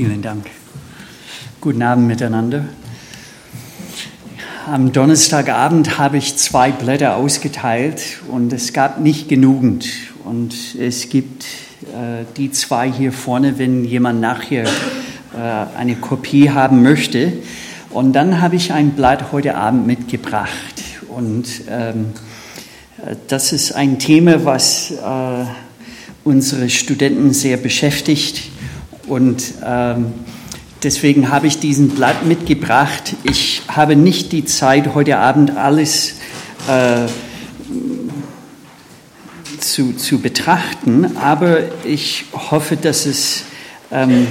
Vielen Dank. Guten Abend miteinander. Am Donnerstagabend habe ich zwei Blätter ausgeteilt und es gab nicht genügend. Und es gibt äh, die zwei hier vorne, wenn jemand nachher äh, eine Kopie haben möchte. Und dann habe ich ein Blatt heute Abend mitgebracht. Und ähm, das ist ein Thema, was äh, unsere Studenten sehr beschäftigt. Und ähm, deswegen habe ich diesen Blatt mitgebracht. Ich habe nicht die Zeit, heute Abend alles äh, zu, zu betrachten, aber ich hoffe, dass es ähm,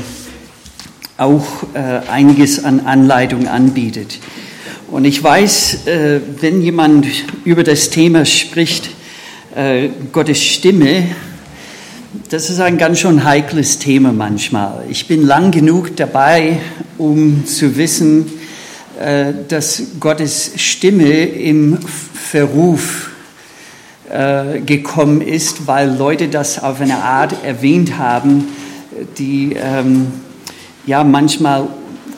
auch äh, einiges an Anleitung anbietet. Und ich weiß, äh, wenn jemand über das Thema spricht, äh, Gottes Stimme, das ist ein ganz schön heikles Thema manchmal. Ich bin lang genug dabei, um zu wissen, äh, dass Gottes Stimme im Verruf äh, gekommen ist, weil Leute das auf eine Art erwähnt haben, die ähm, ja manchmal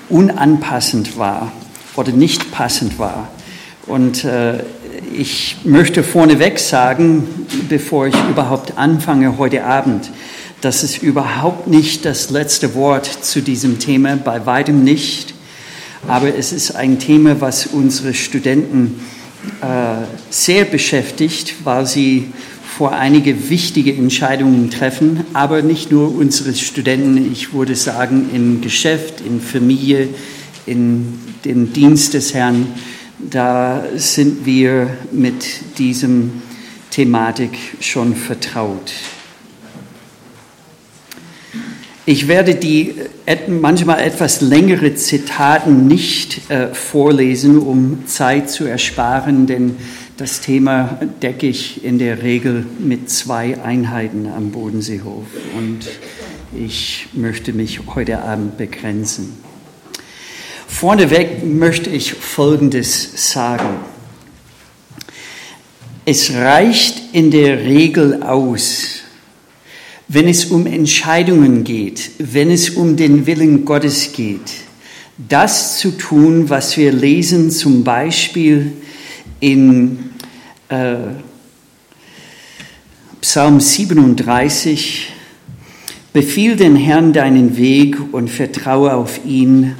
unanpassend war oder nicht passend war. Und äh, ich möchte vorneweg sagen, bevor ich überhaupt anfange heute Abend, dass es überhaupt nicht das letzte Wort zu diesem Thema, bei weitem nicht. Aber es ist ein Thema, was unsere Studenten äh, sehr beschäftigt, weil sie vor einige wichtige Entscheidungen treffen, aber nicht nur unsere Studenten, ich würde sagen, im Geschäft, in Familie, in dem Dienst des Herrn da sind wir mit diesem Thematik schon vertraut. Ich werde die manchmal etwas längere Zitaten nicht äh, vorlesen, um Zeit zu ersparen, denn das Thema decke ich in der Regel mit zwei Einheiten am Bodenseehof und ich möchte mich heute Abend begrenzen. Vorneweg möchte ich Folgendes sagen. Es reicht in der Regel aus, wenn es um Entscheidungen geht, wenn es um den Willen Gottes geht, das zu tun, was wir lesen, zum Beispiel in äh, Psalm 37, Befiehl den Herrn deinen Weg und vertraue auf ihn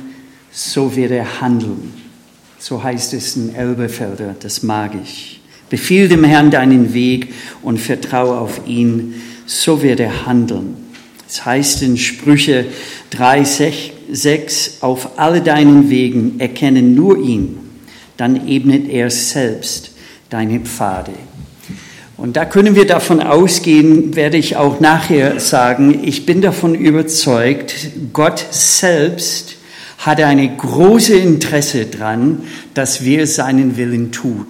so wird er handeln. So heißt es in Elbefelder, das mag ich. Befiehl dem Herrn deinen Weg und vertraue auf ihn, so wird er handeln. Es heißt in Sprüche 3, 6, auf alle deinen Wegen erkenne nur ihn, dann ebnet er selbst deine Pfade. Und da können wir davon ausgehen, werde ich auch nachher sagen, ich bin davon überzeugt, Gott selbst hat er eine große Interesse daran, dass wir seinen Willen tun.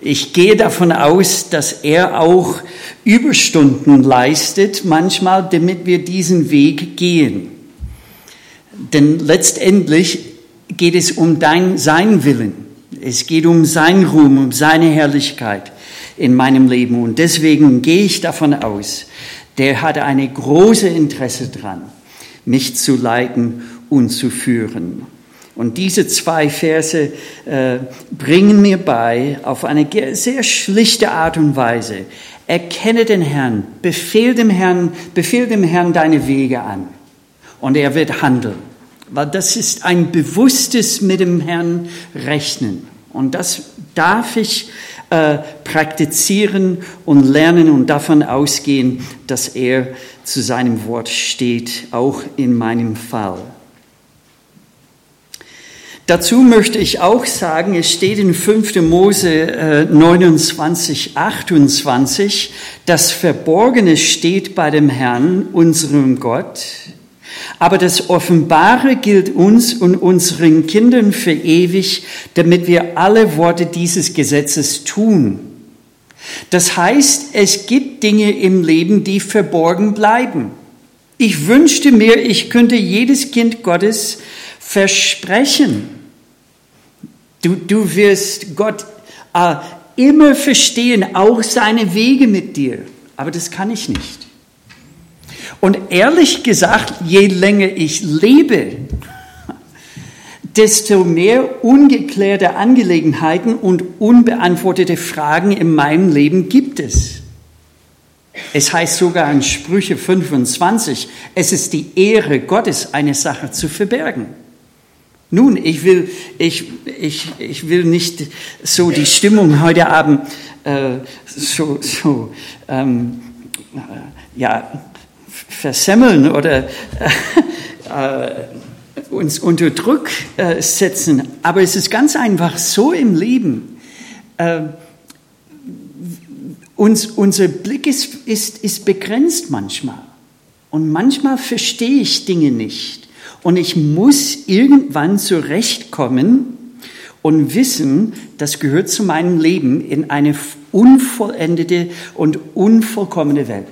Ich gehe davon aus, dass er auch Überstunden leistet, manchmal, damit wir diesen Weg gehen. Denn letztendlich geht es um dein, sein Willen. Es geht um sein Ruhm, um seine Herrlichkeit in meinem Leben. Und deswegen gehe ich davon aus, der hat eine große Interesse dran, mich zu leiten und zu führen. Und diese zwei Verse äh, bringen mir bei, auf eine sehr schlichte Art und Weise, erkenne den Herrn, befehl dem Herrn, befehl dem Herrn deine Wege an und er wird handeln. Weil das ist ein bewusstes mit dem Herrn rechnen. Und das darf ich äh, praktizieren und lernen und davon ausgehen, dass er zu seinem Wort steht, auch in meinem Fall. Dazu möchte ich auch sagen, es steht in 5. Mose 29, äh, 28, das Verborgene steht bei dem Herrn, unserem Gott, aber das Offenbare gilt uns und unseren Kindern für ewig, damit wir alle Worte dieses Gesetzes tun. Das heißt, es gibt Dinge im Leben, die verborgen bleiben. Ich wünschte mir, ich könnte jedes Kind Gottes versprechen, Du, du wirst Gott äh, immer verstehen, auch seine Wege mit dir. Aber das kann ich nicht. Und ehrlich gesagt, je länger ich lebe, desto mehr ungeklärte Angelegenheiten und unbeantwortete Fragen in meinem Leben gibt es. Es heißt sogar in Sprüche 25, es ist die Ehre Gottes, eine Sache zu verbergen. Nun, ich will, ich, ich, ich will nicht so die Stimmung heute Abend äh, so, so ähm, äh, ja, versemmeln oder äh, uns unter Druck äh, setzen. Aber es ist ganz einfach so im Leben. Äh, uns, unser Blick ist, ist, ist begrenzt manchmal. Und manchmal verstehe ich Dinge nicht. Und ich muss irgendwann zurechtkommen und wissen, das gehört zu meinem Leben in eine unvollendete und unvollkommene Welt.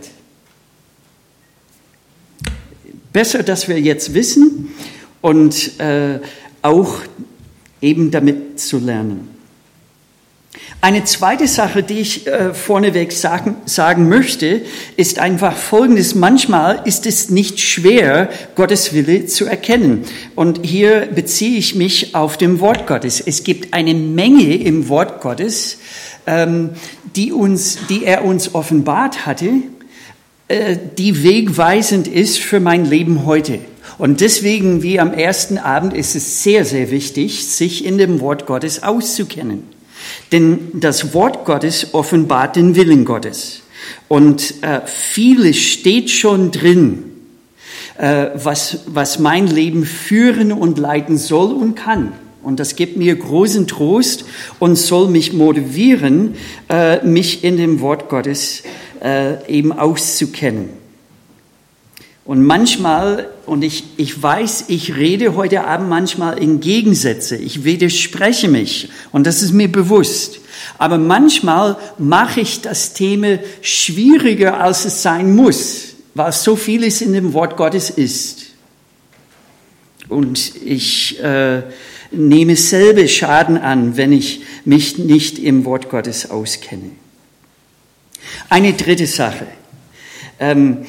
Besser, dass wir jetzt wissen und äh, auch eben damit zu lernen. Eine zweite Sache, die ich äh, vorneweg sagen, sagen möchte, ist einfach Folgendes. Manchmal ist es nicht schwer, Gottes Wille zu erkennen. Und hier beziehe ich mich auf dem Wort Gottes. Es gibt eine Menge im Wort Gottes, ähm, die, uns, die er uns offenbart hatte, äh, die wegweisend ist für mein Leben heute. Und deswegen, wie am ersten Abend, ist es sehr, sehr wichtig, sich in dem Wort Gottes auszukennen. Denn das Wort Gottes offenbart den Willen Gottes. Und äh, vieles steht schon drin, äh, was, was mein Leben führen und leiten soll und kann. Und das gibt mir großen Trost und soll mich motivieren, äh, mich in dem Wort Gottes äh, eben auszukennen. Und manchmal, und ich, ich weiß, ich rede heute Abend manchmal in Gegensätze, ich widerspreche mich und das ist mir bewusst. Aber manchmal mache ich das Thema schwieriger, als es sein muss, weil so vieles in dem Wort Gottes ist. Und ich äh, nehme selber Schaden an, wenn ich mich nicht im Wort Gottes auskenne. Eine dritte Sache. Ähm,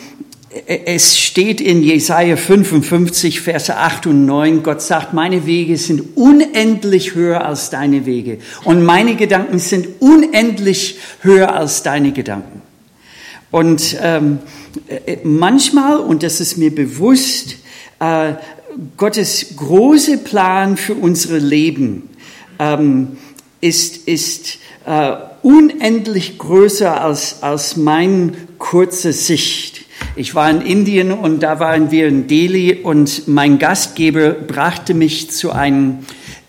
es steht in Jesaja 55, Verse 8 und 9, Gott sagt, meine Wege sind unendlich höher als deine Wege und meine Gedanken sind unendlich höher als deine Gedanken. Und ähm, äh, manchmal, und das ist mir bewusst, äh, Gottes große Plan für unsere Leben ähm, ist, ist äh, unendlich größer als, als meine kurze Sicht. Ich war in Indien und da waren wir in Delhi und mein Gastgeber brachte mich zu einem,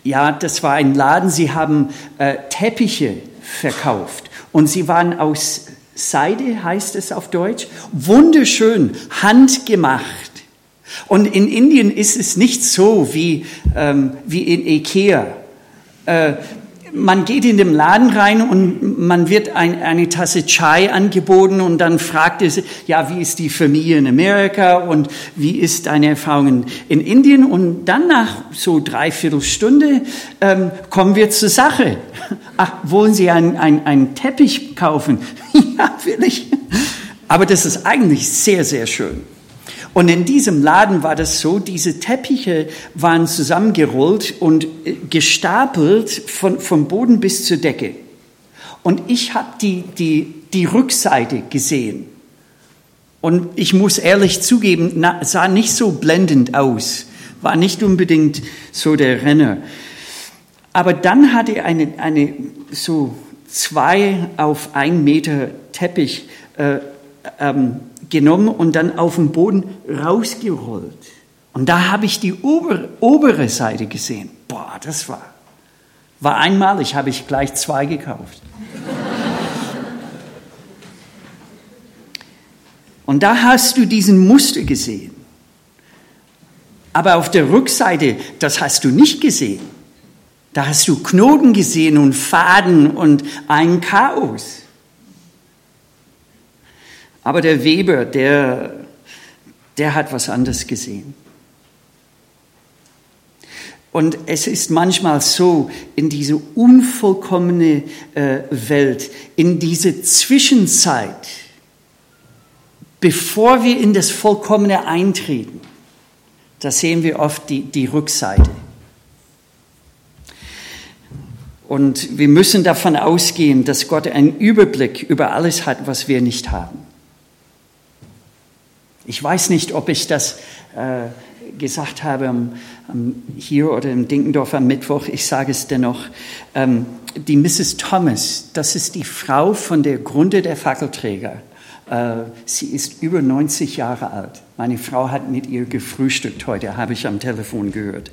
ja, das war ein Laden, sie haben äh, Teppiche verkauft und sie waren aus Seide, heißt es auf Deutsch, wunderschön, handgemacht. Und in Indien ist es nicht so wie, ähm, wie in Ikea. Äh, man geht in den Laden rein und man wird ein, eine Tasse Chai angeboten und dann fragt es, ja, wie ist die Familie in Amerika und wie ist deine Erfahrung in Indien? Und dann nach so dreiviertel Stunde ähm, kommen wir zur Sache. Ach, wollen Sie einen ein Teppich kaufen? ja, will ich. Aber das ist eigentlich sehr, sehr schön. Und in diesem Laden war das so, diese Teppiche waren zusammengerollt und äh, gestapelt von, vom Boden bis zur Decke. Und ich habe die, die, die Rückseite gesehen. Und ich muss ehrlich zugeben, na, sah nicht so blendend aus, war nicht unbedingt so der Renner. Aber dann hatte eine, eine so zwei auf ein Meter Teppich äh, ähm, genommen und dann auf den Boden rausgerollt. Und da habe ich die obere, obere Seite gesehen. Boah, das war, war einmalig, habe ich gleich zwei gekauft. Und da hast du diesen Muster gesehen. Aber auf der Rückseite, das hast du nicht gesehen. Da hast du Knoten gesehen und Faden und ein Chaos. Aber der Weber, der, der hat was anderes gesehen. Und es ist manchmal so, in diese unvollkommene äh, Welt, in diese Zwischenzeit, bevor wir in das Vollkommene eintreten, da sehen wir oft die, die Rückseite. Und wir müssen davon ausgehen, dass Gott einen Überblick über alles hat, was wir nicht haben. Ich weiß nicht, ob ich das äh, gesagt habe um, um, hier oder im Dinkendorf am Mittwoch. Ich sage es dennoch. Ähm, die Mrs. Thomas, das ist die Frau von der Gründer der Fackelträger. Äh, sie ist über 90 Jahre alt. Meine Frau hat mit ihr gefrühstückt heute, habe ich am Telefon gehört.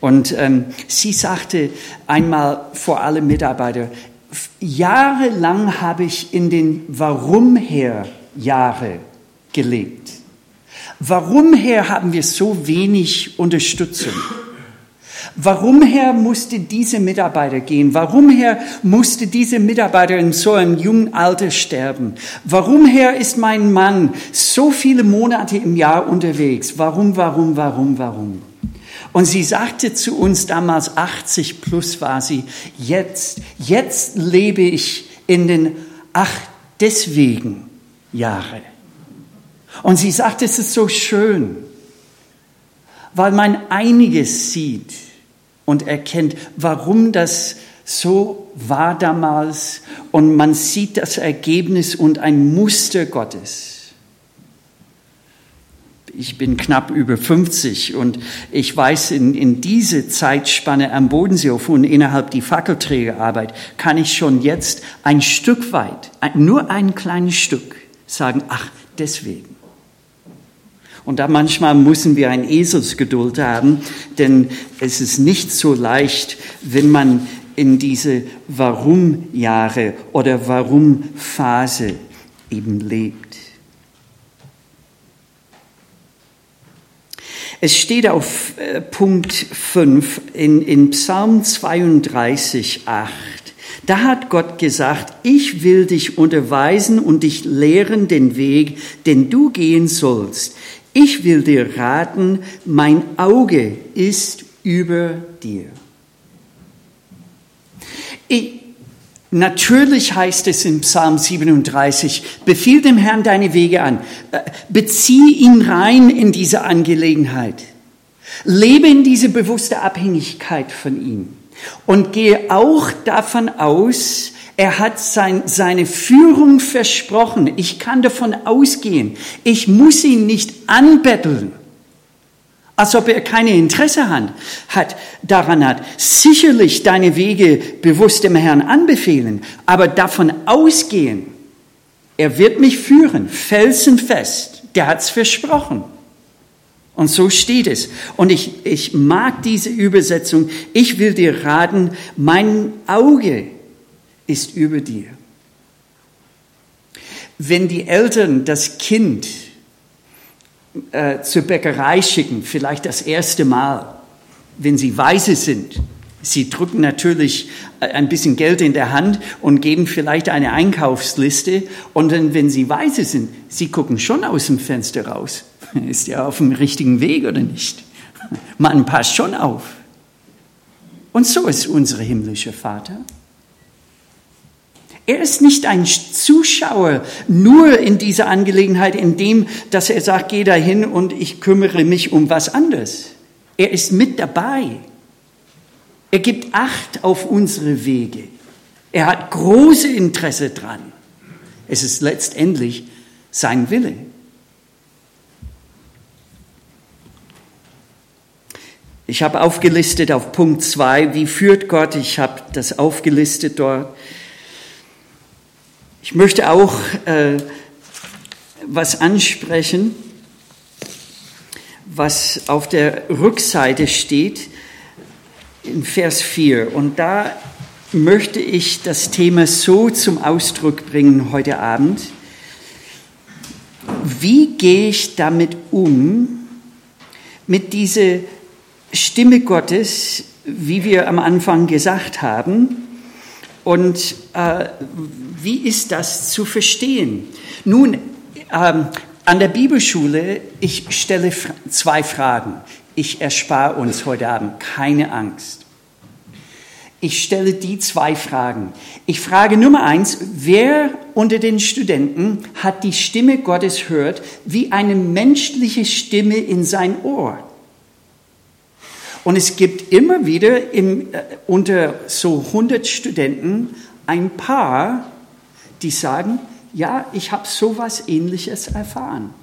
Und ähm, sie sagte einmal vor alle Mitarbeiter, jahrelang habe ich in den Warum her Jahre gelebt. Warum her haben wir so wenig Unterstützung? Warum her musste diese Mitarbeiter gehen? Warum her musste diese Mitarbeiter in so einem jungen Alter sterben? Warum her ist mein Mann so viele Monate im Jahr unterwegs? Warum, warum, warum, warum? Und sie sagte zu uns damals, 80 plus war sie, jetzt, jetzt lebe ich in den, ach, deswegen Jahre. Und sie sagte, es ist so schön, weil man einiges sieht und erkennt, warum das so war damals und man sieht das Ergebnis und ein Muster Gottes. Ich bin knapp über 50 und ich weiß, in, in diese Zeitspanne am Bodenseehof und innerhalb die Fackelträgerarbeit kann ich schon jetzt ein Stück weit, nur ein kleines Stück sagen, ach, deswegen. Und da manchmal müssen wir ein Eselsgeduld haben, denn es ist nicht so leicht, wenn man in diese Warum-Jahre oder Warum-Phase eben lebt. Es steht auf äh, Punkt 5 in, in Psalm 32, 8. Da hat Gott gesagt, ich will dich unterweisen und dich lehren den Weg, den du gehen sollst. Ich will dir raten, mein Auge ist über dir. Ich, natürlich heißt es in Psalm 37, befiehl dem Herrn deine Wege an, äh, bezieh ihn rein in diese Angelegenheit, lebe in diese bewusste Abhängigkeit von ihm. Und gehe auch davon aus, er hat sein, seine Führung versprochen. Ich kann davon ausgehen. Ich muss ihn nicht anbetteln, als ob er keine Interesse hat, hat, daran hat. Sicherlich deine Wege bewusst dem Herrn anbefehlen, aber davon ausgehen, er wird mich führen, felsenfest. Der hat's versprochen. Und so steht es. Und ich, ich mag diese Übersetzung. Ich will dir raten, mein Auge ist über dir. Wenn die Eltern das Kind äh, zur Bäckerei schicken, vielleicht das erste Mal, wenn sie weise sind, Sie drücken natürlich äh, ein bisschen Geld in der Hand und geben vielleicht eine Einkaufsliste. Und dann, wenn Sie weise sind, Sie gucken schon aus dem Fenster raus. Ist er auf dem richtigen Weg oder nicht? Man passt schon auf. Und so ist unser himmlischer Vater. Er ist nicht ein Zuschauer nur in dieser Angelegenheit, in dem, dass er sagt, geh dahin und ich kümmere mich um was anderes. Er ist mit dabei. Er gibt Acht auf unsere Wege. Er hat große Interesse dran. Es ist letztendlich sein Wille. Ich habe aufgelistet auf Punkt 2, wie führt Gott? Ich habe das aufgelistet dort. Ich möchte auch äh, was ansprechen, was auf der Rückseite steht in Vers 4. Und da möchte ich das Thema so zum Ausdruck bringen heute Abend. Wie gehe ich damit um, mit dieser Stimme Gottes, wie wir am Anfang gesagt haben, und äh, wie ist das zu verstehen? Nun, ähm, an der Bibelschule, ich stelle zwei Fragen. Ich erspare uns heute Abend keine Angst. Ich stelle die zwei Fragen. Ich frage Nummer eins, wer unter den Studenten hat die Stimme Gottes hört wie eine menschliche Stimme in sein Ohr? Und es gibt immer wieder im, äh, unter so 100 Studenten ein paar, die sagen, ja, ich habe sowas ähnliches erfahren.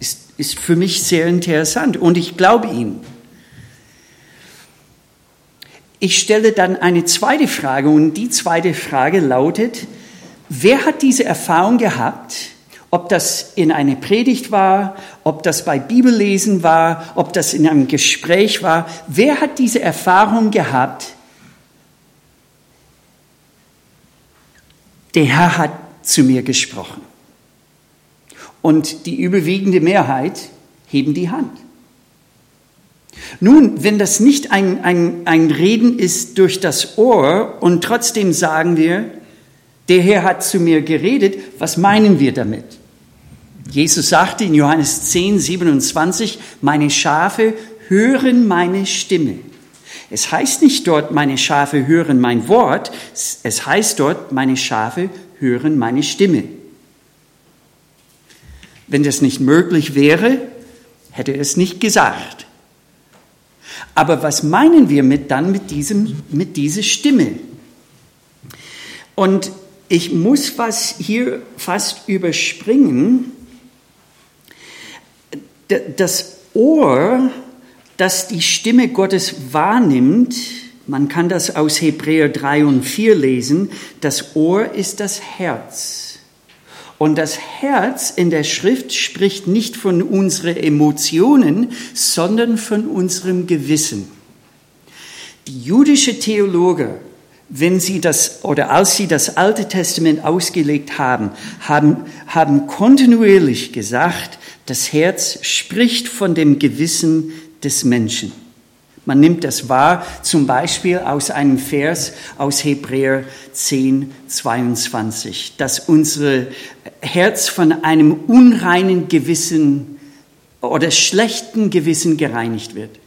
Ist, ist für mich sehr interessant und ich glaube Ihnen. Ich stelle dann eine zweite Frage und die zweite Frage lautet, wer hat diese Erfahrung gehabt? Ob das in einer Predigt war, ob das bei Bibellesen war, ob das in einem Gespräch war. Wer hat diese Erfahrung gehabt? Der Herr hat zu mir gesprochen. Und die überwiegende Mehrheit heben die Hand. Nun, wenn das nicht ein, ein, ein Reden ist durch das Ohr und trotzdem sagen wir, der Herr hat zu mir geredet, was meinen wir damit? Jesus sagte in Johannes 10, 27, meine Schafe hören meine Stimme. Es heißt nicht dort, meine Schafe hören mein Wort, es heißt dort, meine Schafe hören meine Stimme. Wenn das nicht möglich wäre, hätte er es nicht gesagt. Aber was meinen wir mit dann mit, diesem, mit dieser Stimme? Und ich muss was hier fast überspringen. Das Ohr, das die Stimme Gottes wahrnimmt, man kann das aus Hebräer 3 und 4 lesen, das Ohr ist das Herz. Und das Herz in der Schrift spricht nicht von unseren Emotionen, sondern von unserem Gewissen. Die jüdische Theologe, wenn sie das oder als sie das Alte Testament ausgelegt haben, haben, haben kontinuierlich gesagt, das Herz spricht von dem Gewissen des Menschen. Man nimmt das wahr, zum Beispiel aus einem Vers aus Hebräer 10, 22, dass unser Herz von einem unreinen Gewissen oder schlechten Gewissen gereinigt wird.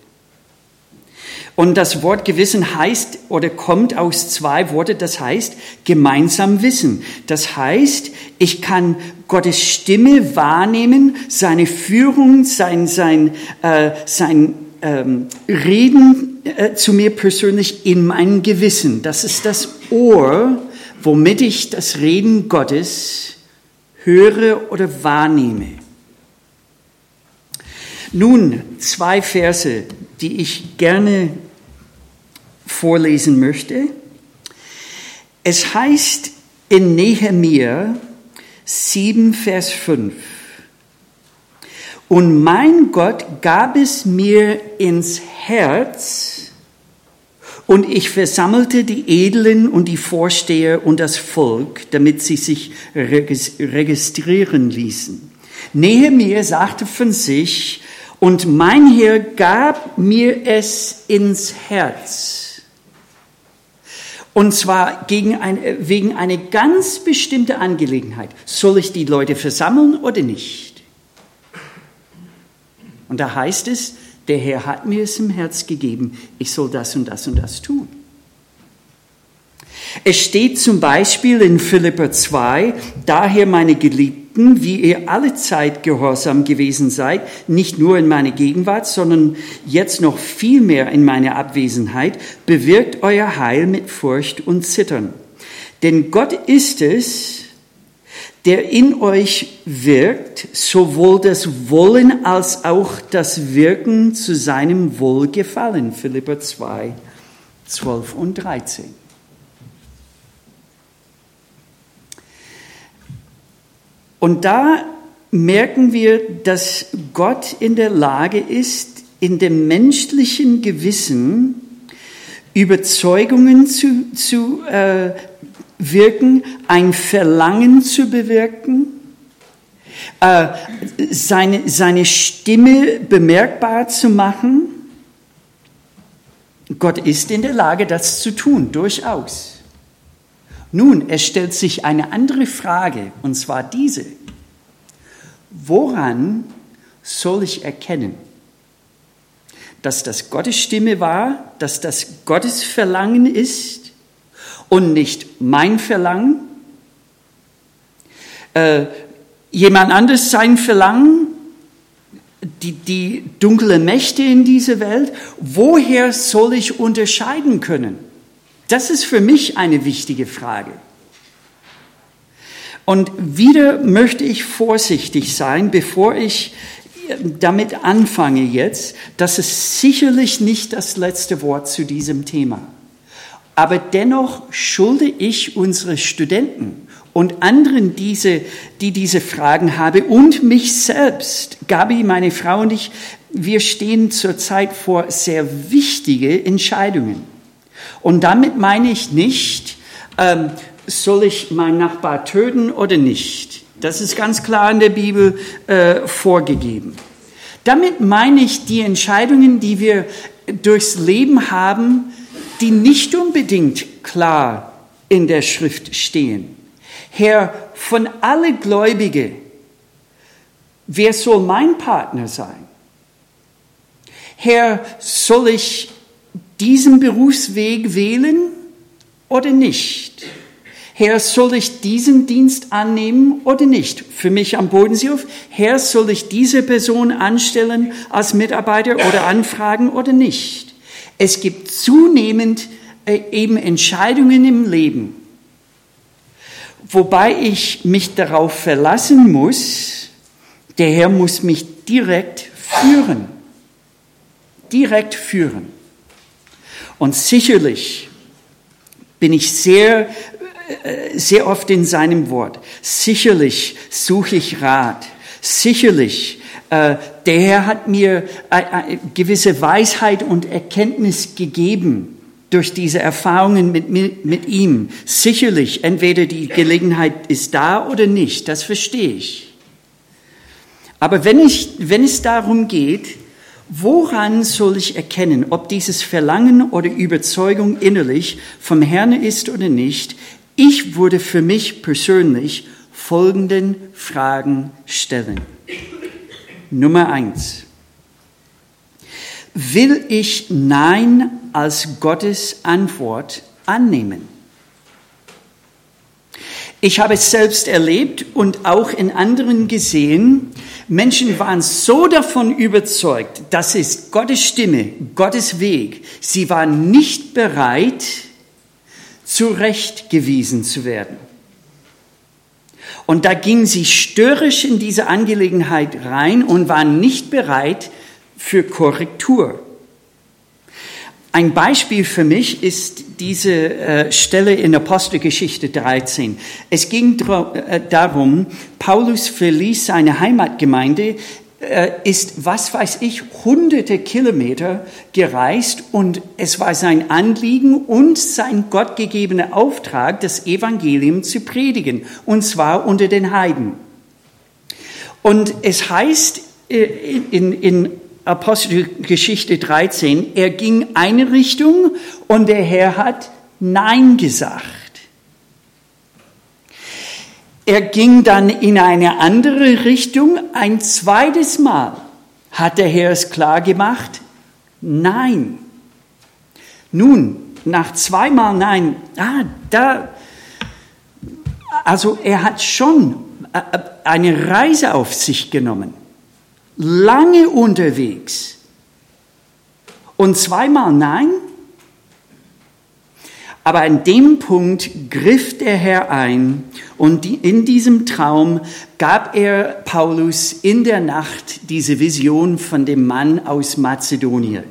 Und das Wort Gewissen heißt oder kommt aus zwei Worte, das heißt gemeinsam wissen. Das heißt, ich kann Gottes Stimme wahrnehmen, seine Führung, sein, sein, äh, sein ähm, Reden äh, zu mir persönlich in meinem Gewissen. Das ist das Ohr, womit ich das Reden Gottes höre oder wahrnehme. Nun, zwei Verse, die ich gerne vorlesen möchte. Es heißt in Nehemiah 7, Vers 5, und mein Gott gab es mir ins Herz, und ich versammelte die Edlen und die Vorsteher und das Volk, damit sie sich registrieren ließen. Nehemiah sagte von sich, und mein Herr gab mir es ins Herz. Und zwar gegen ein, wegen einer ganz bestimmten Angelegenheit. Soll ich die Leute versammeln oder nicht? Und da heißt es, der Herr hat mir es im Herz gegeben, ich soll das und das und das tun. Es steht zum Beispiel in Philippa 2, daher meine Geliebten, wie ihr alle Zeit gehorsam gewesen seid, nicht nur in meiner Gegenwart, sondern jetzt noch viel mehr in meiner Abwesenheit, bewirkt euer Heil mit Furcht und Zittern. Denn Gott ist es, der in euch wirkt, sowohl das Wollen als auch das Wirken zu seinem Wohlgefallen. Philippa 2, 12 und 13. Und da merken wir, dass Gott in der Lage ist, in dem menschlichen Gewissen Überzeugungen zu, zu äh, wirken, ein Verlangen zu bewirken, äh, seine, seine Stimme bemerkbar zu machen. Gott ist in der Lage, das zu tun, durchaus. Nun, es stellt sich eine andere Frage, und zwar diese. Woran soll ich erkennen, dass das Gottes Stimme war, dass das Gottes Verlangen ist und nicht mein Verlangen? Äh, jemand anderes sein Verlangen? Die, die dunkle Mächte in dieser Welt? Woher soll ich unterscheiden können? Das ist für mich eine wichtige Frage. Und wieder möchte ich vorsichtig sein, bevor ich damit anfange jetzt, dass es sicherlich nicht das letzte Wort zu diesem Thema. Aber dennoch schulde ich unsere Studenten und anderen, diese, die diese Fragen haben und mich selbst, Gabi, meine Frau und ich, wir stehen zurzeit vor sehr wichtige Entscheidungen. Und damit meine ich nicht, ähm, soll ich meinen Nachbar töten oder nicht? Das ist ganz klar in der Bibel äh, vorgegeben. Damit meine ich die Entscheidungen, die wir durchs Leben haben, die nicht unbedingt klar in der Schrift stehen. Herr, von alle Gläubige, wer soll mein Partner sein? Herr, soll ich diesen Berufsweg wählen oder nicht? Herr, soll ich diesen Dienst annehmen oder nicht? Für mich am Bodenseehof, Herr, soll ich diese Person anstellen als Mitarbeiter oder anfragen oder nicht? Es gibt zunehmend äh, eben Entscheidungen im Leben, wobei ich mich darauf verlassen muss, der Herr muss mich direkt führen. Direkt führen. Und sicherlich bin ich sehr äh, sehr oft in seinem Wort. Sicherlich suche ich Rat. Sicherlich, äh, der Herr hat mir eine gewisse Weisheit und Erkenntnis gegeben durch diese Erfahrungen mit, mit ihm. Sicherlich, entweder die Gelegenheit ist da oder nicht, das verstehe ich. Aber wenn, ich, wenn es darum geht, woran soll ich erkennen, ob dieses Verlangen oder Überzeugung innerlich vom Herrn ist oder nicht, ich würde für mich persönlich folgenden Fragen stellen. Nummer eins. Will ich Nein als Gottes Antwort annehmen? Ich habe es selbst erlebt und auch in anderen gesehen, Menschen waren so davon überzeugt, das ist Gottes Stimme, Gottes Weg. Sie waren nicht bereit, zurechtgewiesen zu werden. Und da gingen sie störrisch in diese Angelegenheit rein und waren nicht bereit für Korrektur. Ein Beispiel für mich ist diese äh, Stelle in Apostelgeschichte 13. Es ging äh, darum, Paulus verließ seine Heimatgemeinde äh, ist, was weiß ich, hunderte Kilometer gereist und es war sein Anliegen und sein gottgegebener Auftrag, das Evangelium zu predigen, und zwar unter den Heiden. Und es heißt äh, in, in Apostelgeschichte 13, er ging eine Richtung und der Herr hat Nein gesagt. Er ging dann in eine andere Richtung. Ein zweites Mal hat der Herr es klar gemacht. Nein. Nun, nach zweimal Nein, ah, da, also er hat schon äh, äh, eine Reise auf sich genommen, lange unterwegs. Und zweimal Nein? Aber an dem Punkt griff der Herr ein und in diesem Traum gab er Paulus in der Nacht diese Vision von dem Mann aus Mazedonien.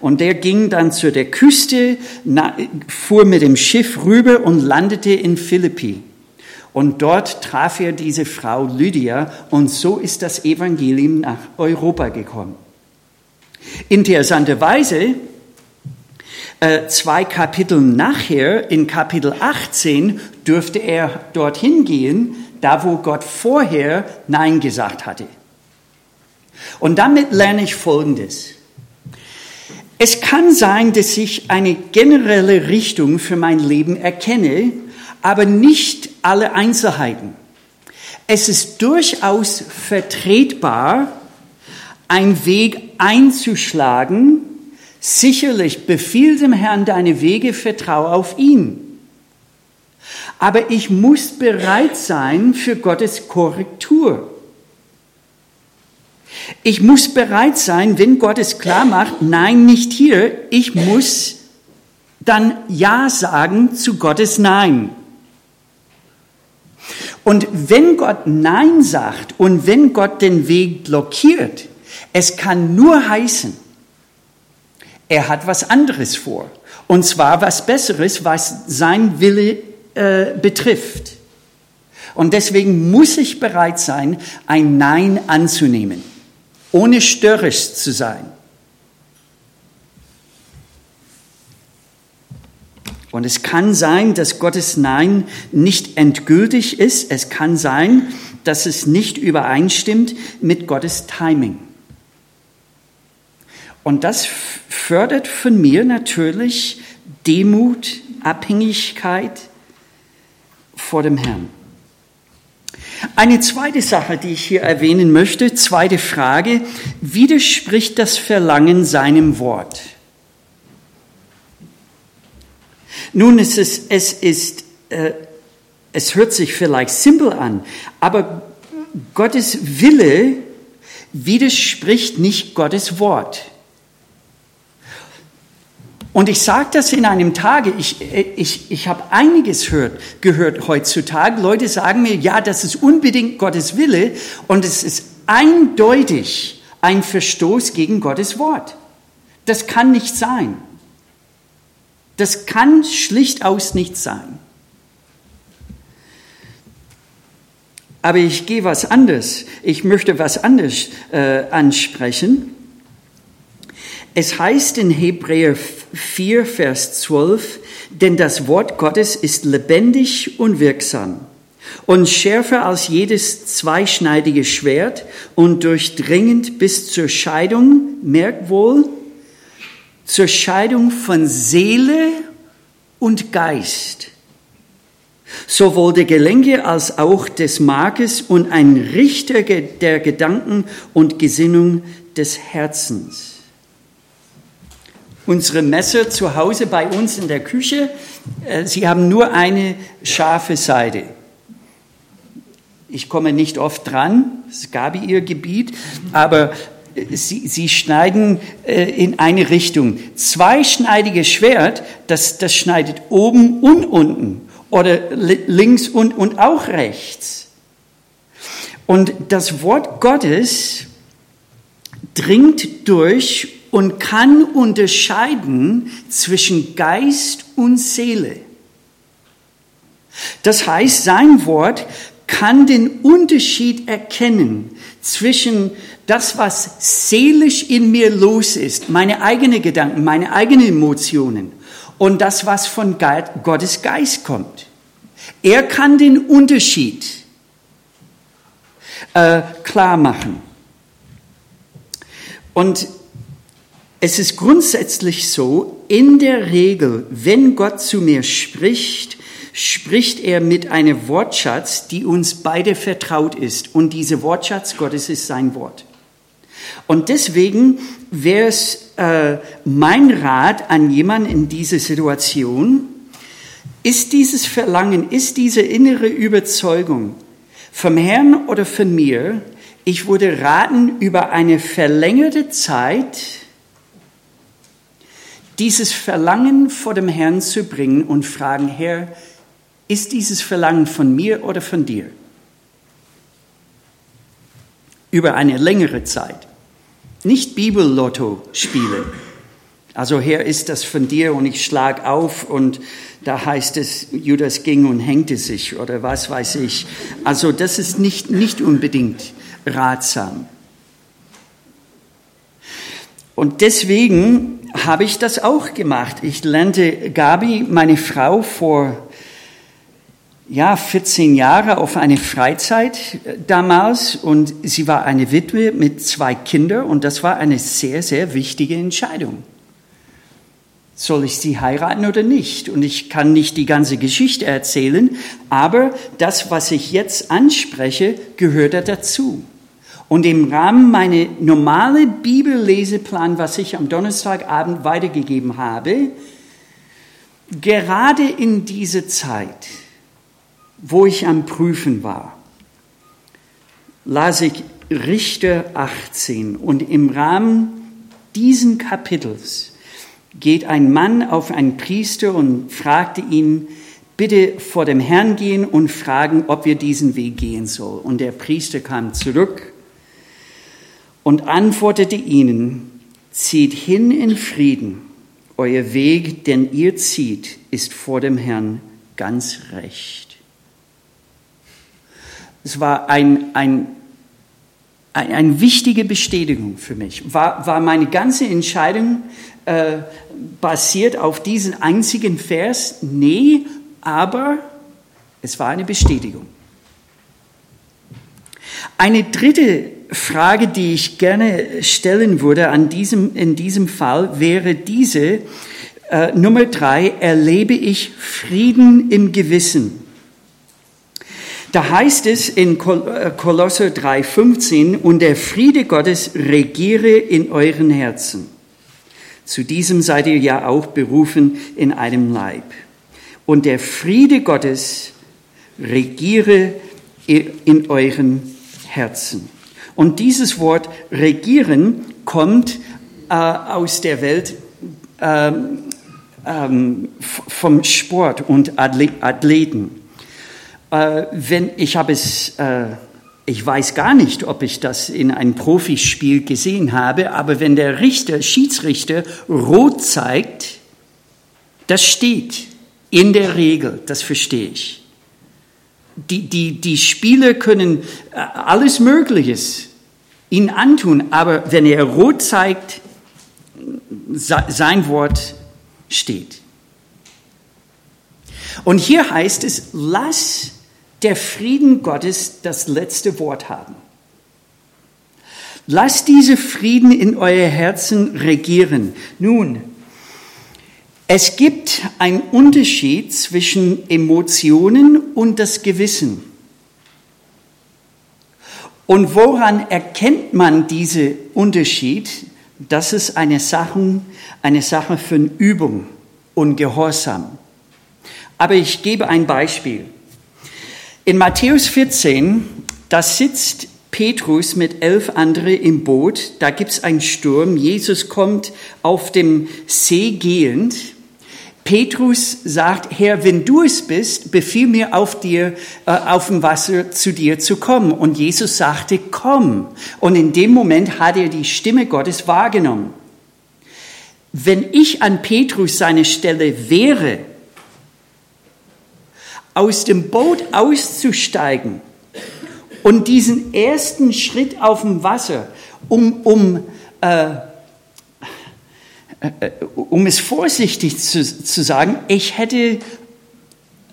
Und der ging dann zu der Küste, fuhr mit dem Schiff rüber und landete in Philippi. Und dort traf er diese Frau Lydia und so ist das Evangelium nach Europa gekommen. Interessanterweise äh, zwei Kapitel nachher, in Kapitel 18, dürfte er dorthin gehen, da wo Gott vorher Nein gesagt hatte. Und damit lerne ich Folgendes. Es kann sein, dass ich eine generelle Richtung für mein Leben erkenne, aber nicht alle Einzelheiten. Es ist durchaus vertretbar, einen Weg einzuschlagen, sicherlich befiehl dem Herrn deine Wege, vertraue auf ihn. Aber ich muss bereit sein für Gottes Korrektur. Ich muss bereit sein, wenn Gott es klar macht, nein, nicht hier, ich muss dann Ja sagen zu Gottes Nein. Und wenn Gott Nein sagt und wenn Gott den Weg blockiert, es kann nur heißen, er hat was anderes vor. Und zwar was Besseres, was sein Wille äh, betrifft. Und deswegen muss ich bereit sein, ein Nein anzunehmen, ohne störrisch zu sein. Und es kann sein, dass Gottes Nein nicht endgültig ist. Es kann sein, dass es nicht übereinstimmt mit Gottes Timing. Und das fördert von mir natürlich Demut, Abhängigkeit vor dem Herrn. Eine zweite Sache, die ich hier erwähnen möchte, zweite Frage, widerspricht das Verlangen seinem Wort? Nun, es ist, es ist, äh, es hört sich vielleicht simpel an, aber Gottes Wille widerspricht nicht Gottes Wort. Und ich sage das in einem Tage, ich, ich, ich habe einiges hört, gehört heutzutage. Leute sagen mir, ja, das ist unbedingt Gottes Wille und es ist eindeutig ein Verstoß gegen Gottes Wort. Das kann nicht sein. Das kann schlicht aus nicht sein. Aber ich gehe was anderes. Ich möchte was anderes äh, ansprechen. Es heißt in Hebräer 4, Vers 12, denn das Wort Gottes ist lebendig und wirksam und schärfer als jedes zweischneidige Schwert und durchdringend bis zur Scheidung, merkt wohl, zur Scheidung von Seele und Geist, sowohl der Gelenke als auch des Markes und ein Richter der Gedanken und Gesinnung des Herzens. Unsere Messer zu Hause bei uns in der Küche, äh, sie haben nur eine scharfe Seite. Ich komme nicht oft dran, es Gabi ihr Gebiet, aber sie, sie schneiden äh, in eine Richtung. Zweischneidiges Schwert, das, das schneidet oben und unten oder links und, und auch rechts. Und das Wort Gottes dringt durch und kann unterscheiden zwischen Geist und Seele. Das heißt, sein Wort kann den Unterschied erkennen zwischen das, was seelisch in mir los ist, meine eigenen Gedanken, meine eigenen Emotionen und das, was von Gottes Geist kommt. Er kann den Unterschied äh, klar machen. Und es ist grundsätzlich so, in der Regel, wenn Gott zu mir spricht, spricht er mit einem Wortschatz, die uns beide vertraut ist. Und dieser Wortschatz Gottes ist sein Wort. Und deswegen wäre es äh, mein Rat an jemanden in dieser Situation, ist dieses Verlangen, ist diese innere Überzeugung vom Herrn oder von mir, ich würde raten, über eine verlängerte Zeit dieses Verlangen vor dem Herrn zu bringen und fragen, Herr, ist dieses Verlangen von mir oder von dir? Über eine längere Zeit. Nicht Bibellotto spielen. Also Herr, ist das von dir und ich schlag auf und da heißt es, Judas ging und hängte sich oder was weiß ich. Also das ist nicht, nicht unbedingt ratsam. Und deswegen habe ich das auch gemacht. Ich lernte Gabi, meine Frau, vor ja, 14 Jahre auf eine Freizeit äh, damals und sie war eine Witwe mit zwei Kindern und das war eine sehr, sehr wichtige Entscheidung. Soll ich sie heiraten oder nicht? Und ich kann nicht die ganze Geschichte erzählen, aber das, was ich jetzt anspreche, gehört dazu. Und im Rahmen meiner normale Bibelleseplan, was ich am Donnerstagabend weitergegeben habe, gerade in dieser Zeit, wo ich am Prüfen war, las ich Richter 18 und im Rahmen diesen Kapitels geht ein Mann auf einen Priester und fragte ihn, bitte vor dem Herrn gehen und fragen, ob wir diesen Weg gehen sollen. Und der Priester kam zurück und antwortete ihnen, zieht hin in Frieden, euer Weg, den ihr zieht, ist vor dem Herrn ganz recht. Es war ein, ein, ein, eine wichtige Bestätigung für mich. War, war meine ganze Entscheidung äh, basiert auf diesen einzigen Vers? Nee, aber es war eine Bestätigung. Eine dritte Frage, die ich gerne stellen würde an diesem, in diesem Fall, wäre diese. Äh, Nummer drei, erlebe ich Frieden im Gewissen. Da heißt es in äh, Kolosser 3,15, und der Friede Gottes regiere in euren Herzen. Zu diesem seid ihr ja auch berufen in einem Leib. Und der Friede Gottes regiere in euren Herzen. Und dieses Wort regieren kommt äh, aus der Welt ähm, ähm, vom Sport und Athleten. Äh, wenn ich habe es, äh, ich weiß gar nicht, ob ich das in einem Profispiel gesehen habe, aber wenn der Richter, Schiedsrichter rot zeigt, das steht in der Regel, das verstehe ich. Die, die, die Spieler können äh, alles Mögliche ihn antun, aber wenn er rot zeigt, sein Wort steht. Und hier heißt es, lass der Frieden Gottes das letzte Wort haben. Lass diese Frieden in euer Herzen regieren. Nun, es gibt einen Unterschied zwischen Emotionen und das Gewissen. Und woran erkennt man diesen Unterschied? Das ist eine Sache, eine Sache von Übung und Gehorsam. Aber ich gebe ein Beispiel. In Matthäus 14, da sitzt Petrus mit elf anderen im Boot, da gibt es einen Sturm, Jesus kommt auf dem See gehend Petrus sagt, Herr, wenn du es bist, befiehl mir auf dir, äh, auf dem Wasser zu dir zu kommen. Und Jesus sagte, komm. Und in dem Moment hat er die Stimme Gottes wahrgenommen. Wenn ich an Petrus seine Stelle wäre, aus dem Boot auszusteigen und diesen ersten Schritt auf dem Wasser, um, um äh, äh, um es vorsichtig zu, zu sagen, ich hätte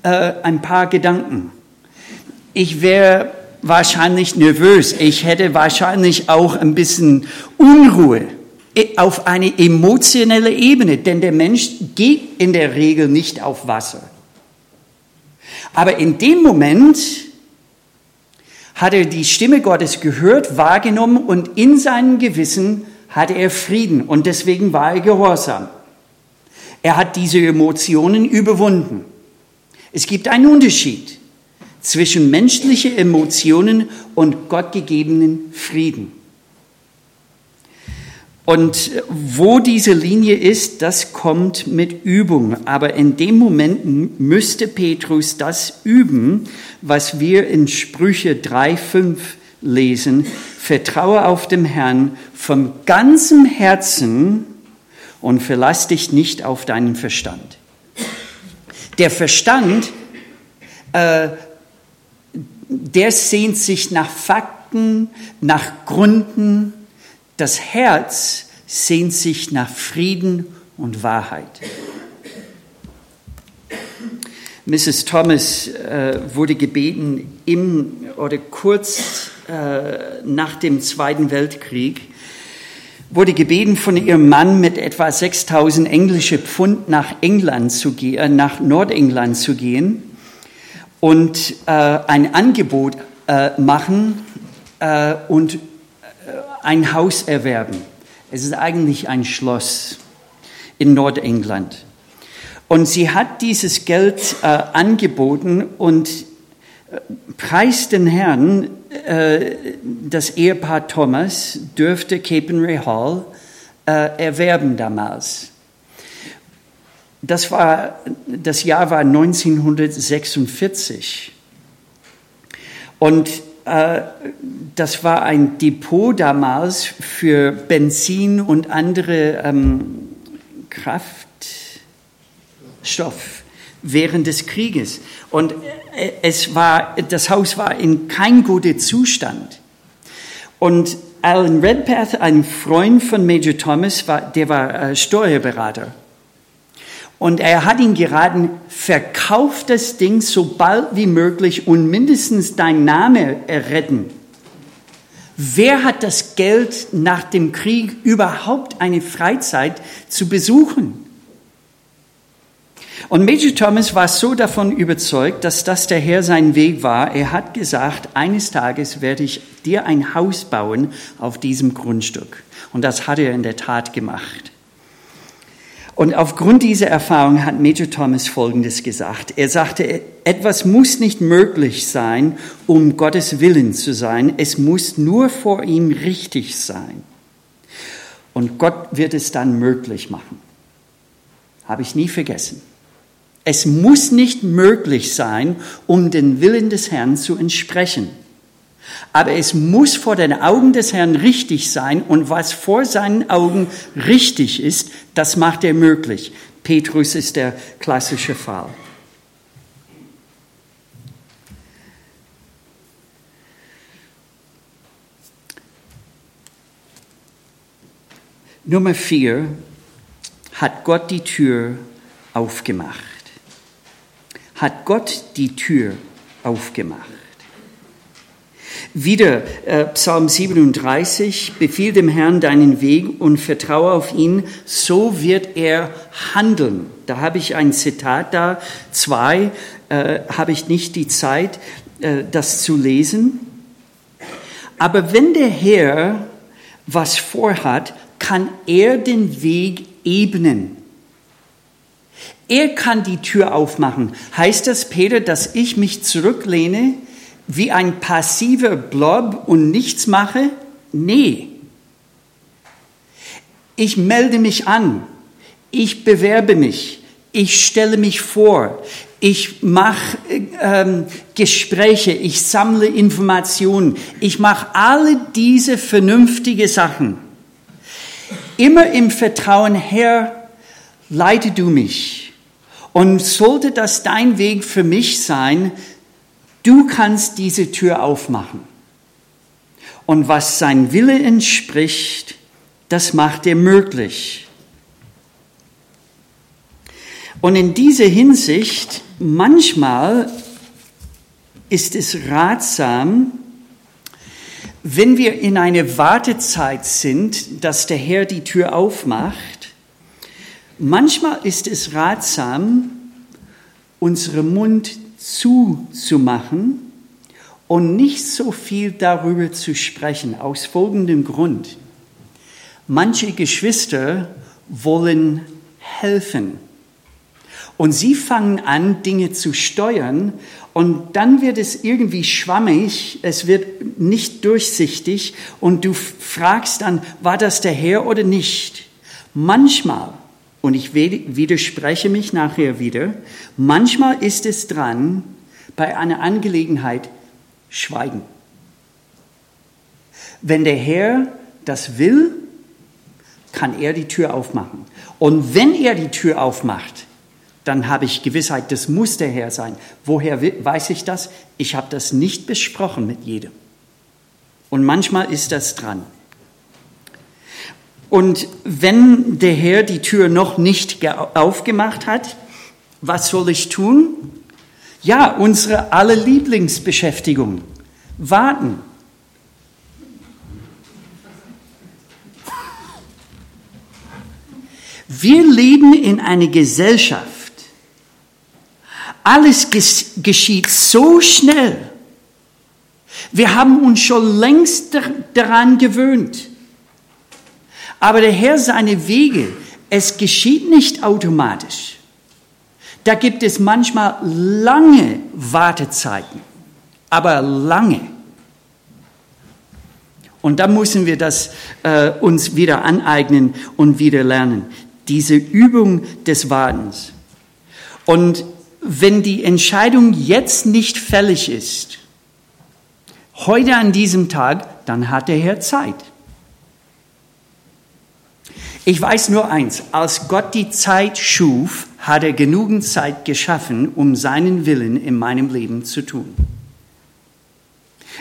äh, ein paar Gedanken. Ich wäre wahrscheinlich nervös. Ich hätte wahrscheinlich auch ein bisschen Unruhe auf eine emotionelle Ebene, denn der Mensch geht in der Regel nicht auf Wasser. Aber in dem Moment hat er die Stimme Gottes gehört, wahrgenommen und in seinem Gewissen hatte er Frieden und deswegen war er gehorsam. Er hat diese Emotionen überwunden. Es gibt einen Unterschied zwischen menschlichen Emotionen und gottgegebenen Frieden. Und wo diese Linie ist, das kommt mit Übung. Aber in dem Moment müsste Petrus das üben, was wir in Sprüche 3,5 lesen, vertraue auf den Herrn von ganzem Herzen und verlass dich nicht auf deinen Verstand. Der Verstand, äh, der sehnt sich nach Fakten, nach Gründen. Das Herz sehnt sich nach Frieden und Wahrheit. Mrs. Thomas äh, wurde gebeten, im oder kurz äh, nach dem Zweiten Weltkrieg, wurde gebeten von ihrem Mann mit etwa 6000 englische Pfund nach England zu gehen, äh, nach Nordengland zu gehen und äh, ein Angebot äh, machen äh, und ein Haus erwerben. Es ist eigentlich ein Schloss in Nordengland. Und sie hat dieses Geld äh, angeboten und äh, preist den Herrn, äh, das Ehepaar Thomas dürfte Capenray Hall äh, erwerben damals. Das, war, das Jahr war 1946. Und das war ein Depot damals für Benzin und andere ähm, Kraftstoff während des Krieges. Und äh, es war, das Haus war in kein guter Zustand. Und Alan Redpath, ein Freund von Major Thomas, war, der war äh, Steuerberater. Und er hat ihn geraten, verkauf das Ding so bald wie möglich und mindestens dein Name retten. Wer hat das Geld nach dem Krieg überhaupt eine Freizeit zu besuchen? Und Major Thomas war so davon überzeugt, dass das der Herr sein Weg war. Er hat gesagt, eines Tages werde ich dir ein Haus bauen auf diesem Grundstück. Und das hat er in der Tat gemacht. Und aufgrund dieser Erfahrung hat Major Thomas Folgendes gesagt. Er sagte, etwas muss nicht möglich sein, um Gottes Willen zu sein. Es muss nur vor ihm richtig sein. Und Gott wird es dann möglich machen. Habe ich nie vergessen. Es muss nicht möglich sein, um den Willen des Herrn zu entsprechen. Aber es muss vor den Augen des Herrn richtig sein und was vor seinen Augen richtig ist, das macht er möglich. Petrus ist der klassische Fall. Nummer vier hat Gott die Tür aufgemacht. Hat Gott die Tür aufgemacht. Wieder äh, Psalm 37, befiehl dem Herrn deinen Weg und vertraue auf ihn, so wird er handeln. Da habe ich ein Zitat da, zwei äh, habe ich nicht die Zeit, äh, das zu lesen. Aber wenn der Herr was vorhat, kann er den Weg ebnen. Er kann die Tür aufmachen. Heißt das, Peter, dass ich mich zurücklehne wie ein passiver Blob und nichts mache? Nee. Ich melde mich an. Ich bewerbe mich. Ich stelle mich vor. Ich mache ähm, Gespräche. Ich sammle Informationen. Ich mache alle diese vernünftige Sachen. Immer im Vertrauen, Herr, leite du mich. Und sollte das dein Weg für mich sein, Du kannst diese Tür aufmachen. Und was sein Wille entspricht, das macht er möglich. Und in dieser Hinsicht, manchmal ist es ratsam, wenn wir in einer Wartezeit sind, dass der Herr die Tür aufmacht, manchmal ist es ratsam, unseren Mund zuzumachen und nicht so viel darüber zu sprechen, aus folgendem Grund. Manche Geschwister wollen helfen und sie fangen an, Dinge zu steuern und dann wird es irgendwie schwammig, es wird nicht durchsichtig und du fragst dann, war das der Herr oder nicht? Manchmal und ich widerspreche mich nachher wieder, manchmal ist es dran, bei einer Angelegenheit schweigen. Wenn der Herr das will, kann er die Tür aufmachen. Und wenn er die Tür aufmacht, dann habe ich Gewissheit, das muss der Herr sein. Woher weiß ich das? Ich habe das nicht besprochen mit jedem. Und manchmal ist das dran. Und wenn der Herr die Tür noch nicht aufgemacht hat, was soll ich tun? Ja, unsere alle Lieblingsbeschäftigung. Warten. Wir leben in einer Gesellschaft. Alles geschieht so schnell. Wir haben uns schon längst daran gewöhnt Aber der Herr seine Wege, es geschieht nicht automatisch. Da gibt es manchmal lange Wartezeiten, aber lange. Und da müssen wir das äh, uns wieder aneignen und wieder lernen. Diese Übung des Wartens. Und wenn die Entscheidung jetzt nicht fällig ist, heute an diesem Tag, dann hat der Herr Zeit. Ich weiß nur eins, als Gott die Zeit schuf, hat er genügend Zeit geschaffen, um seinen Willen in meinem Leben zu tun.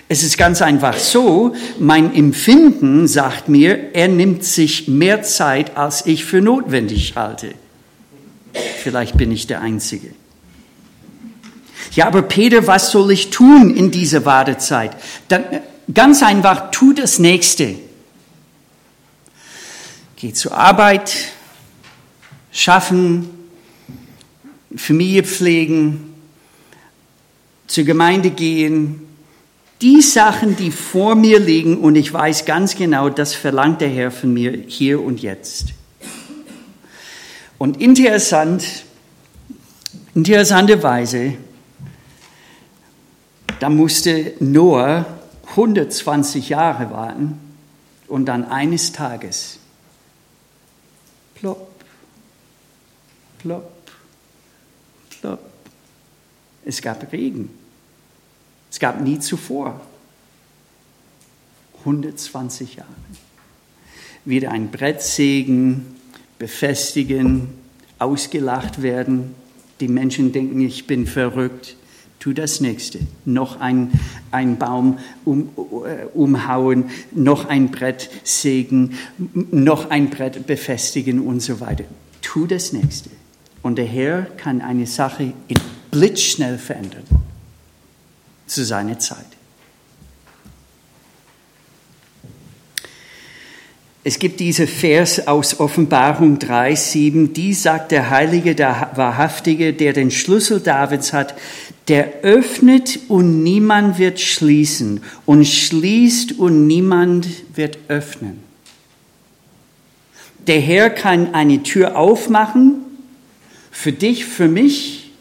Es ist ganz einfach so, mein Empfinden sagt mir, er nimmt sich mehr Zeit, als ich für notwendig halte. Vielleicht bin ich der Einzige. Ja, aber Peter, was soll ich tun in dieser Wartezeit? Dann, ganz einfach, tu das Nächste. Geh zur Arbeit, schaffen, Familie pflegen, zur Gemeinde gehen. Die Sachen, die vor mir liegen und ich weiß ganz genau, das verlangt der Herr von mir hier und jetzt. Und interessant, interessanterweise, da musste Noah 120 Jahre warten und dann eines Tages plopp, plopp, plopp. Es gab Regen. Es gab nie zuvor. 120 Jahre. Wieder ein Brett sägen, befestigen, ausgelacht werden. Die Menschen denken, ich bin verrückt. Tu das nächste. Noch ein, ein Baum um, uh, umhauen, noch ein Brett sägen, noch ein Brett befestigen und so weiter. Tu das nächste. Und der Herr kann eine Sache blitzschnell verändern. Zu seiner Zeit. Es gibt diese Vers aus Offenbarung 3, 7, die sagt der Heilige, der Wahrhaftige, der den Schlüssel Davids hat, der öffnet und niemand wird schließen und schließt und niemand wird öffnen. Der Herr kann eine Tür aufmachen, für dich, für mich,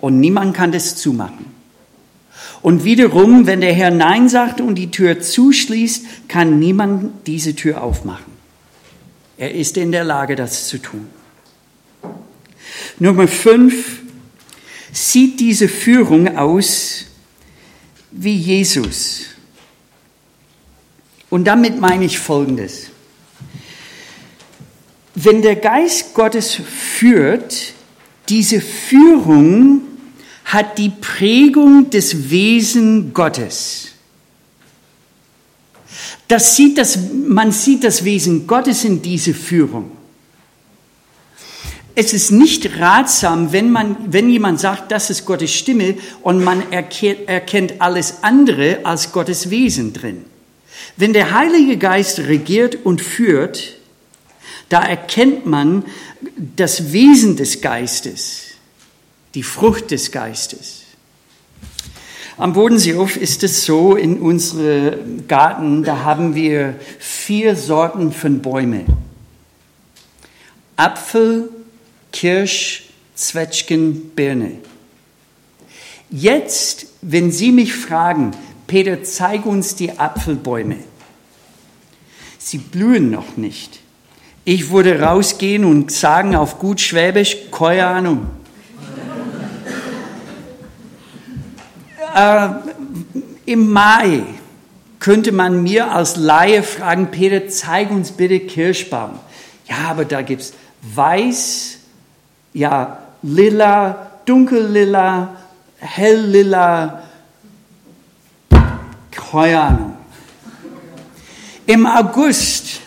und niemand kann das zumachen. Und wiederum, wenn der Herr Nein sagt und die Tür zuschließt, kann niemand diese Tür aufmachen. Er ist in der Lage, das zu tun. Nummer fünf, sieht diese Führung aus wie Jesus. Und damit meine ich Folgendes. Wenn der Geist Gottes führt, diese Führung hat die Prägung des Wesen Gottes. Das sieht das, man sieht das Wesen Gottes in diese Führung. Es ist nicht ratsam, wenn, man, wenn jemand sagt, das ist Gottes Stimme und man erkennt, erkennt alles andere als Gottes Wesen drin. Wenn der Heilige Geist regiert und führt, da erkennt man das Wesen des Geistes die Frucht des Geistes. Am Bodenseehof ist es so, in unserem Garten, da haben wir vier Sorten von Bäumen. Apfel, Kirsch, Zwetschgen, Birne. Jetzt, wenn Sie mich fragen, Peter, zeig uns die Apfelbäume. Sie blühen noch nicht. Ich würde rausgehen und sagen auf gut Schwäbisch, keine Ahnung. äh, im Mai könnte man mir als Laie fragen, Peter, zeig uns bitte Kirschbaum. Ja, aber da gibt es weiß, ja, lila, dunkellila, helllila, keine Ahnung. Im August,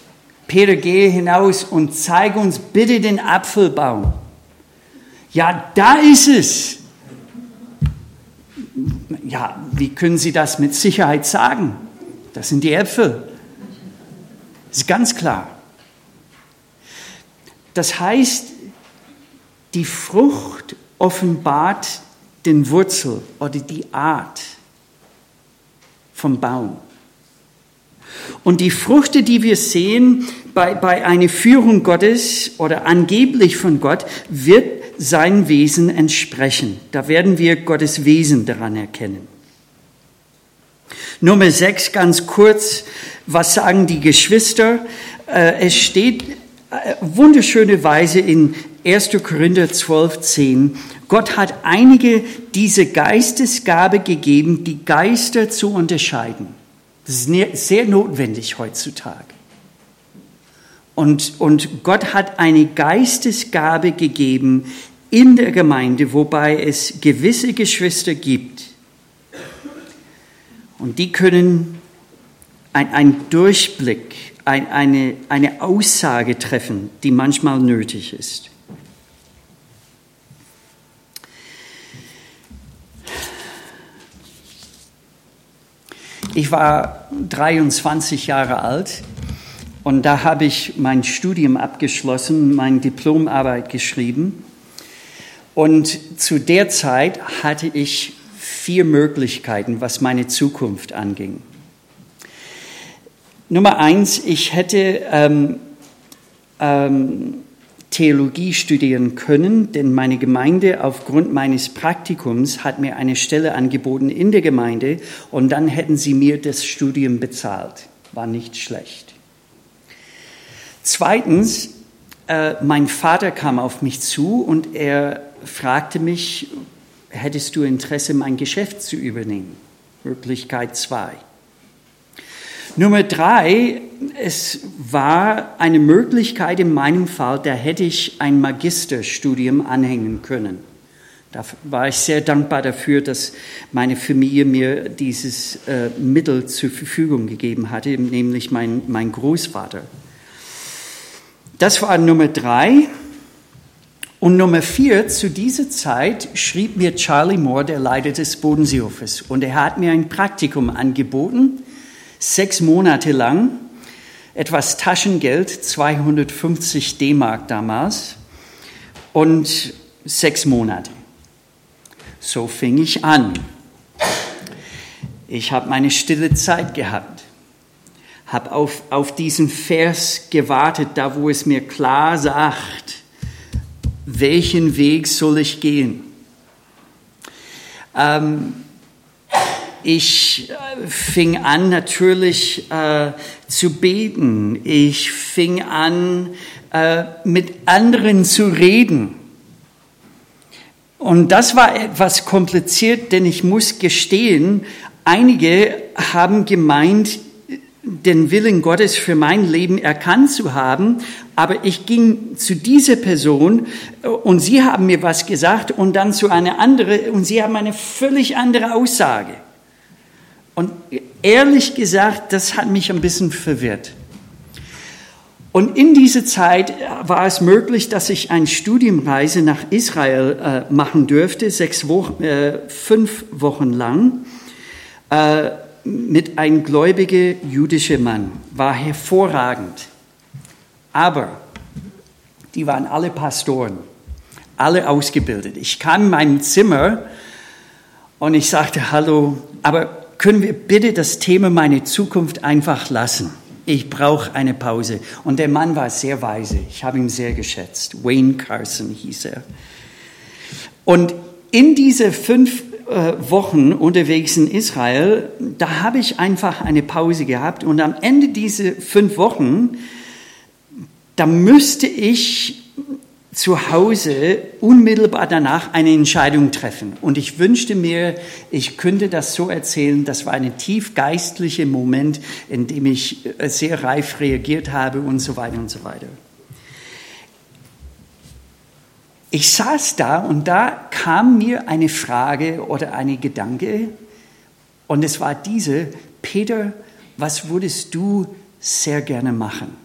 Peter, gehe hinaus und zeige uns bitte den Apfelbaum. Ja, da ist es ja, wie können Sie das mit Sicherheit sagen? Das sind die Äpfel. Das ist ganz klar. Das heißt, die Frucht offenbart den Wurzel oder die Art vom Baum. Und die Früchte, die wir sehen, bei, bei einer Führung Gottes oder angeblich von Gott wird sein Wesen entsprechen. Da werden wir Gottes Wesen daran erkennen. Nummer sechs, ganz kurz, was sagen die Geschwister? Äh, es steht äh, wunderschöne Weise in 1. Korinther 12, 10. Gott hat einige diese Geistesgabe gegeben, die Geister zu unterscheiden. Das ist sehr notwendig heutzutage. Und, und Gott hat eine Geistesgabe gegeben in der Gemeinde, wobei es gewisse Geschwister gibt. Und die können einen Durchblick, ein, eine, eine Aussage treffen, die manchmal nötig ist. Ich war 23 Jahre alt und da habe ich mein Studium abgeschlossen, meine Diplomarbeit geschrieben. Und zu der Zeit hatte ich vier Möglichkeiten, was meine Zukunft anging. Nummer eins, ich hätte ähm, ähm, Theologie studieren können, denn meine Gemeinde aufgrund meines Praktikums hat mir eine Stelle angeboten in der Gemeinde und dann hätten sie mir das Studium bezahlt. War nicht schlecht. Zweitens, äh, mein Vater kam auf mich zu und er fragte mich, hättest du Interesse, mein Geschäft zu übernehmen? Möglichkeit zwei. Nummer drei, es war eine Möglichkeit in meinem Fall, da hätte ich ein Magisterstudium anhängen können. Da war ich sehr dankbar dafür, dass meine Familie mir dieses äh, Mittel zur Verfügung gegeben hatte, nämlich mein, mein Großvater. Das war Nummer drei. Und Nummer vier, zu dieser Zeit schrieb mir Charlie Moore, der Leiter des Bodenseehofes, und er hat mir ein Praktikum angeboten sechs Monate lang, etwas Taschengeld, 250 D-Mark damals, und sechs Monate. So fing ich an. Ich habe meine stille Zeit gehabt, habe auf, auf diesen Vers gewartet, da wo es mir klar sagt, welchen Weg soll ich gehen. Ähm, ich äh, fing an natürlich äh, zu beten. Ich fing an äh, mit anderen zu reden. Und das war etwas kompliziert, denn ich muss gestehen, einige haben gemeint, den Willen Gottes für mein Leben erkannt zu haben, aber ich ging zu dieser Person äh, und sie haben mir was gesagt und dann zu einer anderen und sie haben eine völlig andere Aussage. Und ehrlich gesagt, das hat mich ein bisschen verwirrt. Und in dieser Zeit war es möglich, dass ich eine Studienreise nach Israel äh, machen dürfte, sechs Wochen, äh, fünf Wochen lang, äh, mit einem gläubigen jüdischen Mann. War hervorragend. Aber die waren alle Pastoren, alle ausgebildet. Ich kam in mein Zimmer und ich sagte, hallo, aber können wir bitte das Thema meine Zukunft einfach lassen? Ich brauche eine Pause. Und der Mann war sehr weise. Ich habe ihn sehr geschätzt. Wayne Carson hieß er. Und in diese fünf äh, Wochen unterwegs in Israel, da habe ich einfach eine Pause gehabt. Und am Ende dieser fünf Wochen, da müsste ich zu Hause unmittelbar danach eine Entscheidung treffen. Und ich wünschte mir, ich könnte das so erzählen, das war ein tief geistlicher Moment, in dem ich äh, sehr reif reagiert habe und so weiter und so weiter. Ich saß da und da kam mir eine Frage oder ein Gedanke und es war diese, Peter, was würdest du sehr gerne machen?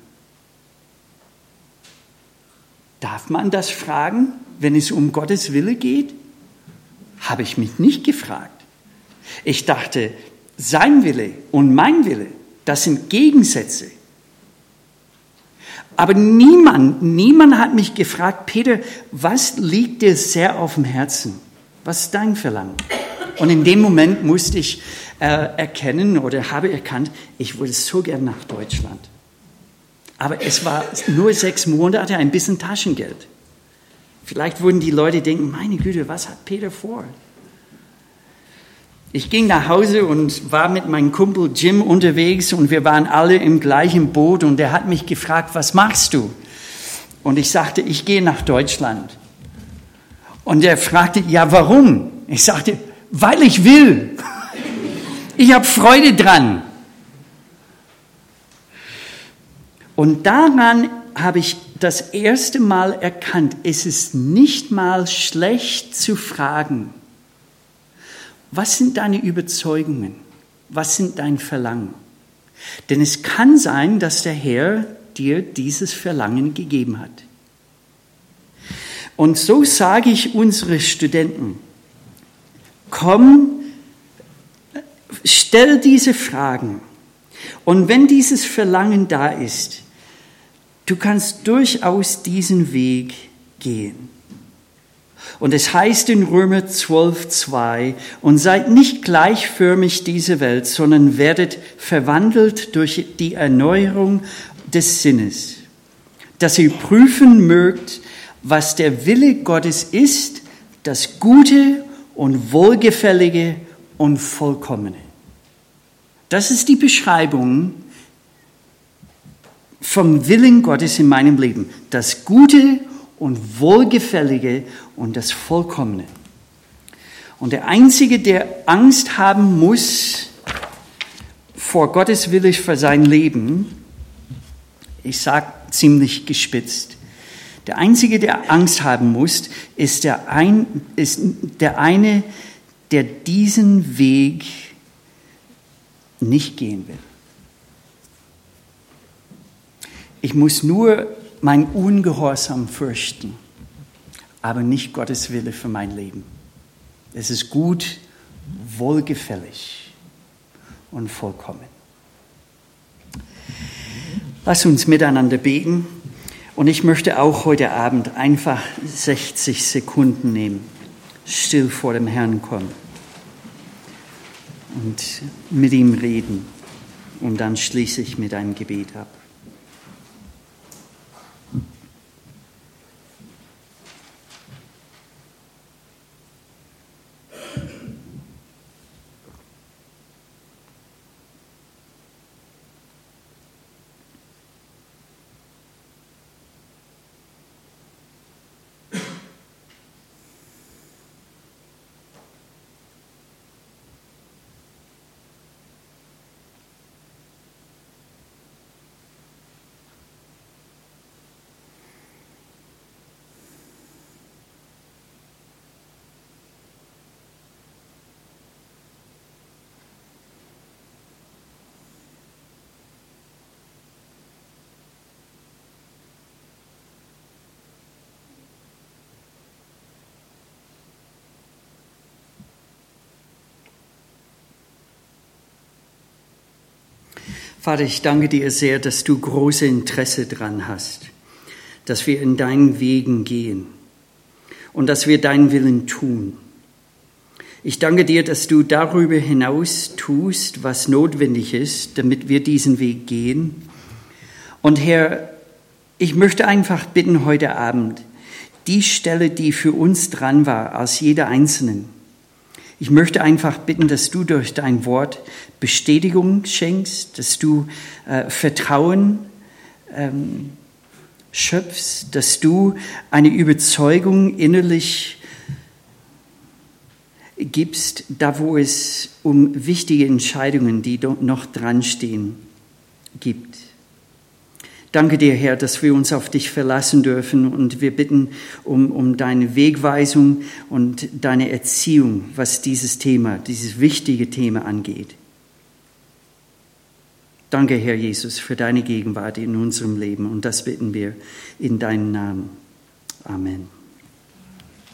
Darf man das fragen, wenn es um Gottes Wille geht? Habe ich mich nicht gefragt. Ich dachte, sein Wille und mein Wille, das sind Gegensätze. Aber niemand, niemand hat mich gefragt, Peter, was liegt dir sehr auf dem Herzen? Was ist dein Verlangen? Und in dem Moment musste ich äh, erkennen oder habe erkannt, ich würde so gern nach Deutschland. Aber es war nur sechs Monate, ein bisschen Taschengeld. Vielleicht würden die Leute denken, meine Güte, was hat Peter vor? Ich ging nach Hause und war mit meinem Kumpel Jim unterwegs und wir waren alle im gleichen Boot und er hat mich gefragt, was machst du? Und ich sagte, ich gehe nach Deutschland. Und er fragte, ja, warum? Ich sagte, weil ich will. Ich habe Freude dran. Und daran habe ich das erste Mal erkannt, es ist nicht mal schlecht zu fragen, was sind deine Überzeugungen? Was sind dein Verlangen? Denn es kann sein, dass der Herr dir dieses Verlangen gegeben hat. Und so sage ich unsere Studenten, komm, stell diese Fragen. Und wenn dieses Verlangen da ist, du kannst durchaus diesen Weg gehen. Und es heißt in Römer 12.2, und seid nicht gleichförmig dieser Welt, sondern werdet verwandelt durch die Erneuerung des Sinnes, dass ihr prüfen mögt, was der Wille Gottes ist, das Gute und Wohlgefällige und Vollkommene. Das ist die Beschreibung vom Willen Gottes in meinem Leben. Das Gute und Wohlgefällige und das Vollkommene. Und der Einzige, der Angst haben muss vor Gottes Wille für sein Leben, ich sage ziemlich gespitzt, der Einzige, der Angst haben muss, ist der, ein, ist der eine, der diesen Weg nicht gehen will. Ich muss nur mein Ungehorsam fürchten, aber nicht Gottes Wille für mein Leben. Es ist gut, wohlgefällig und vollkommen. Lass uns miteinander beten. Und ich möchte auch heute Abend einfach 60 Sekunden nehmen, still vor dem Herrn kommen und mit ihm reden. Und dann schließe ich mit einem Gebet ab. Vater, ich danke dir sehr, dass du große Interesse dran hast, dass wir in deinen Wegen gehen und dass wir deinen Willen tun. Ich danke dir, dass du darüber hinaus tust, was notwendig ist, damit wir diesen Weg gehen. Und Herr, ich möchte einfach bitten heute Abend, die Stelle, die für uns dran war, aus jeder Einzelnen, ich möchte einfach bitten, dass du durch dein Wort Bestätigung schenkst, dass du äh, Vertrauen ähm, schöpfst, dass du eine Überzeugung innerlich gibst, da wo es um wichtige Entscheidungen, die noch dran stehen, gibt. Danke dir, Herr, dass wir uns auf dich verlassen dürfen und wir bitten um, um deine Wegweisung und deine Erziehung, was dieses Thema, dieses wichtige Thema angeht. Danke, Herr Jesus, für deine Gegenwart in unserem Leben und das bitten wir in deinem Namen. Amen.